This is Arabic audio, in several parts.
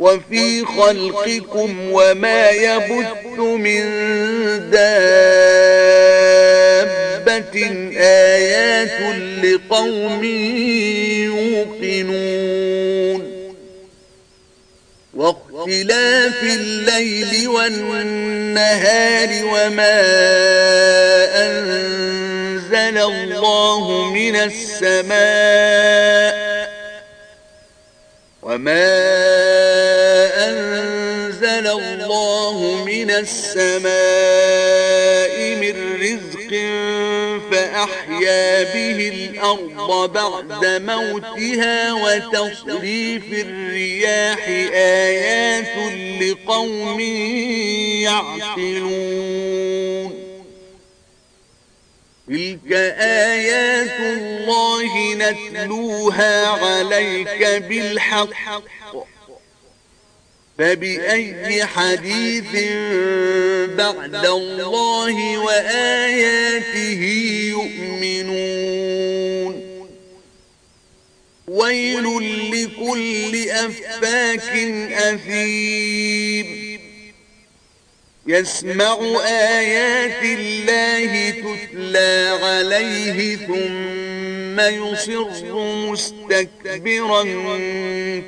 وفي خلقكم وما يبث من دابة. آيات لقوم يوقنون. واختلاف الليل والنهار وما أنزل الله من السماء وما أنزل من السماء من رزق فأحيا به الأرض بعد موتها وتصريف الرياح آيات لقوم يعقلون. تلك آيات الله نتلوها عليك بالحق. فبأي حديث بعد الله وآياته يؤمنون؟ ويل لكل أفاك أثيم. يسمع آيات الله تتلى عليه ثم يصر مستكبرا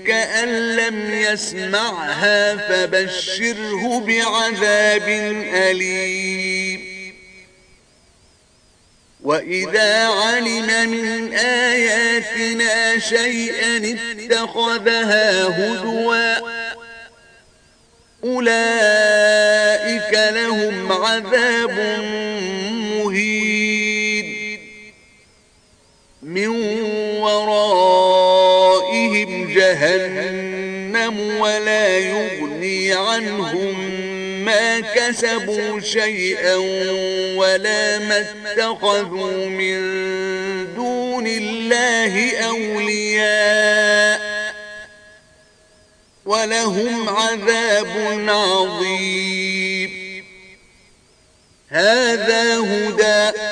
كأن لم يسمعها فبشره بعذاب أليم. وإذا علم من آياتنا شيئا اتخذها هدواً أولئك لهم عذاب من ورائهم جهنم ولا يغني عنهم ما كسبوا شيئا ولا ما اتخذوا من دون الله أولياء ولهم عذاب عظيم. هذا هدى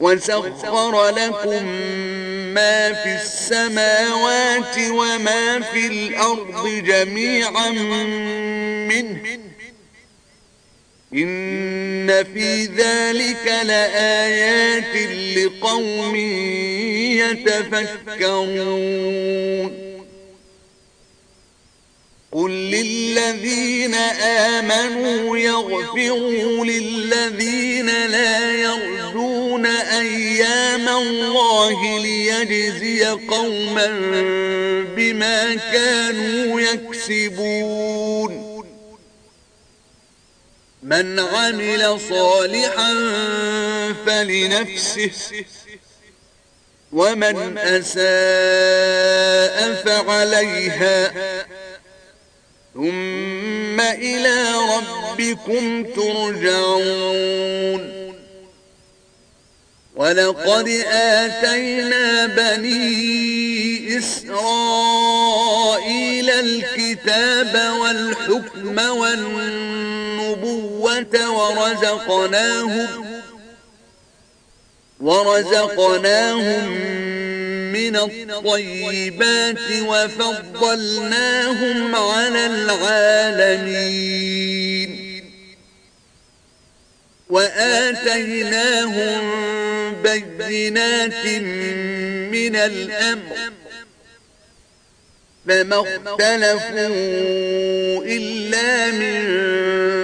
وسخر لكم ما في السماوات وما في الأرض جميعا منه. إن في ذلك لآيات لقوم يتفكرون. قل للذين آمنوا يغفروا للذين لا يرجون أيام الله ليجزي قوما بما كانوا يكسبون. من عمل صالحا فلنفسه ومن أساء فعليها. ثم إلى ربكم ترجعون. ولقد آتينا بني إسرائيل الكتاب والحكم والنبوة ورزقناهم ورزقناهم من الطيبات وفضلناهم على العالمين وآتيناهم بينات من الأمر فما اختلفوا إلا من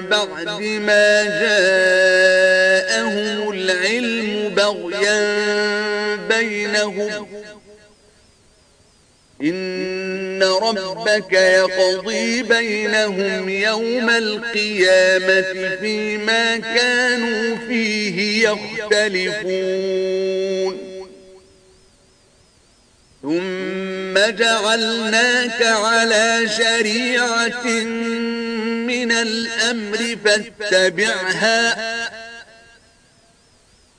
بعد ما جاءهم العلم بغيا بينهم ربك يقضي بينهم يوم القيامة فيما كانوا فيه يختلفون. ثم جعلناك على شريعة من الأمر فاتبعها.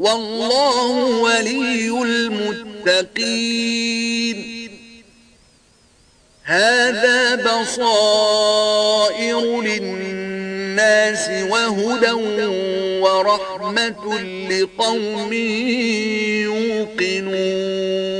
والله ولي المتقين. هذا بصائر للناس وهدى ورحمة لقوم يوقنون.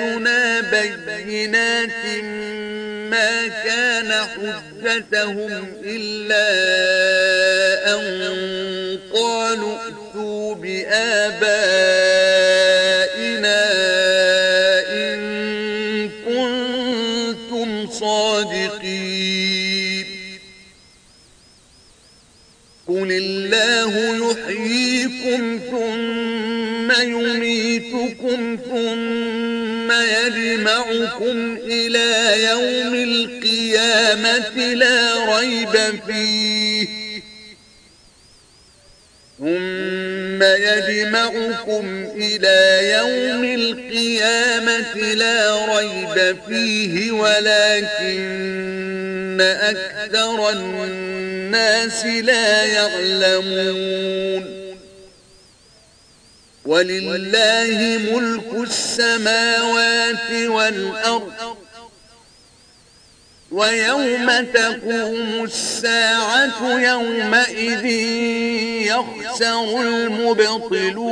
بينات ما كان حجتهم إلا أن قالوا ائتوا بآبائنا يجمعكم إلى يوم القيامة لا ريب فيه. ثم يجمعكم إلى يوم القيامة لا ريب فيه ولكن أكثر الناس لا يعلمون. ولله ملك السماوات والأرض. ويوم تقوم الساعة يومئذ يخسر المبطلون.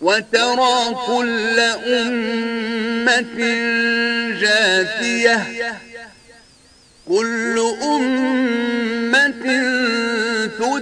وترى كل أمة جاثية. كل أمة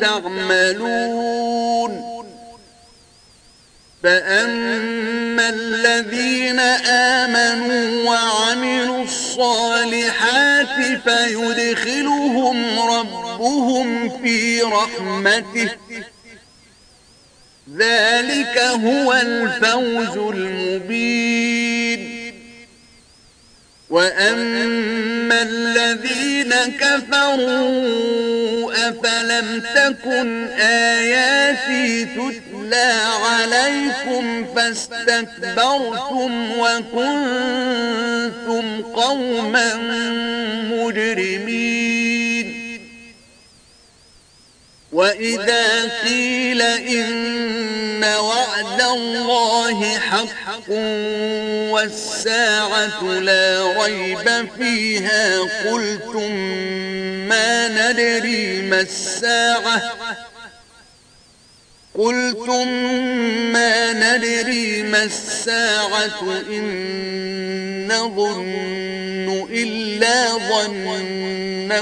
تعملون فأما الذين آمنوا وعملوا الصالحات فيدخلهم ربهم في رحمته. ذلك هو الفوز المبين. وأما الذين كفروا أفلم تكن آياتي تتلى عليكم فاستكبرتم وكنتم قوما مجرمين وإذا قيل إن وعد الله حق والساعة لا ريب فيها قلتم ما ندري ما الساعة. قلتم ما ندري ما الساعة إن نظن إلا ظنا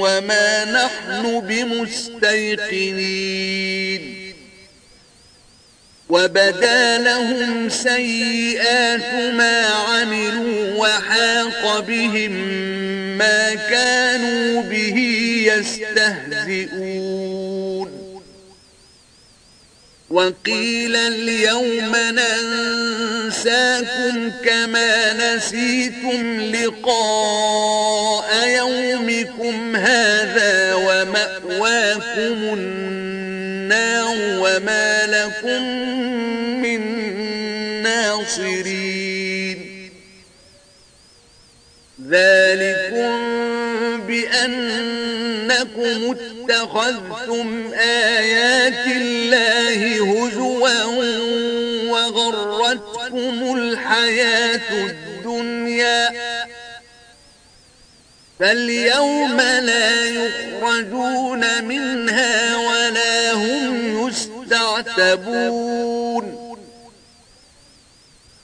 وما نحن بمستيقنين. وبدا لهم سيئات ما عملوا وحاق بهم ما كانوا به يستهزئون. وقيل اليوم ننساكم كما نسيتم لقاء يومكم هذا ومأواكم النار وما لكم من ناصرين. ذلكم بأنكم اتخذتم آيات الله هزوا وغرتكم الحياة الدنيا فاليوم لا يخرجون منها ولا هم يستعتبون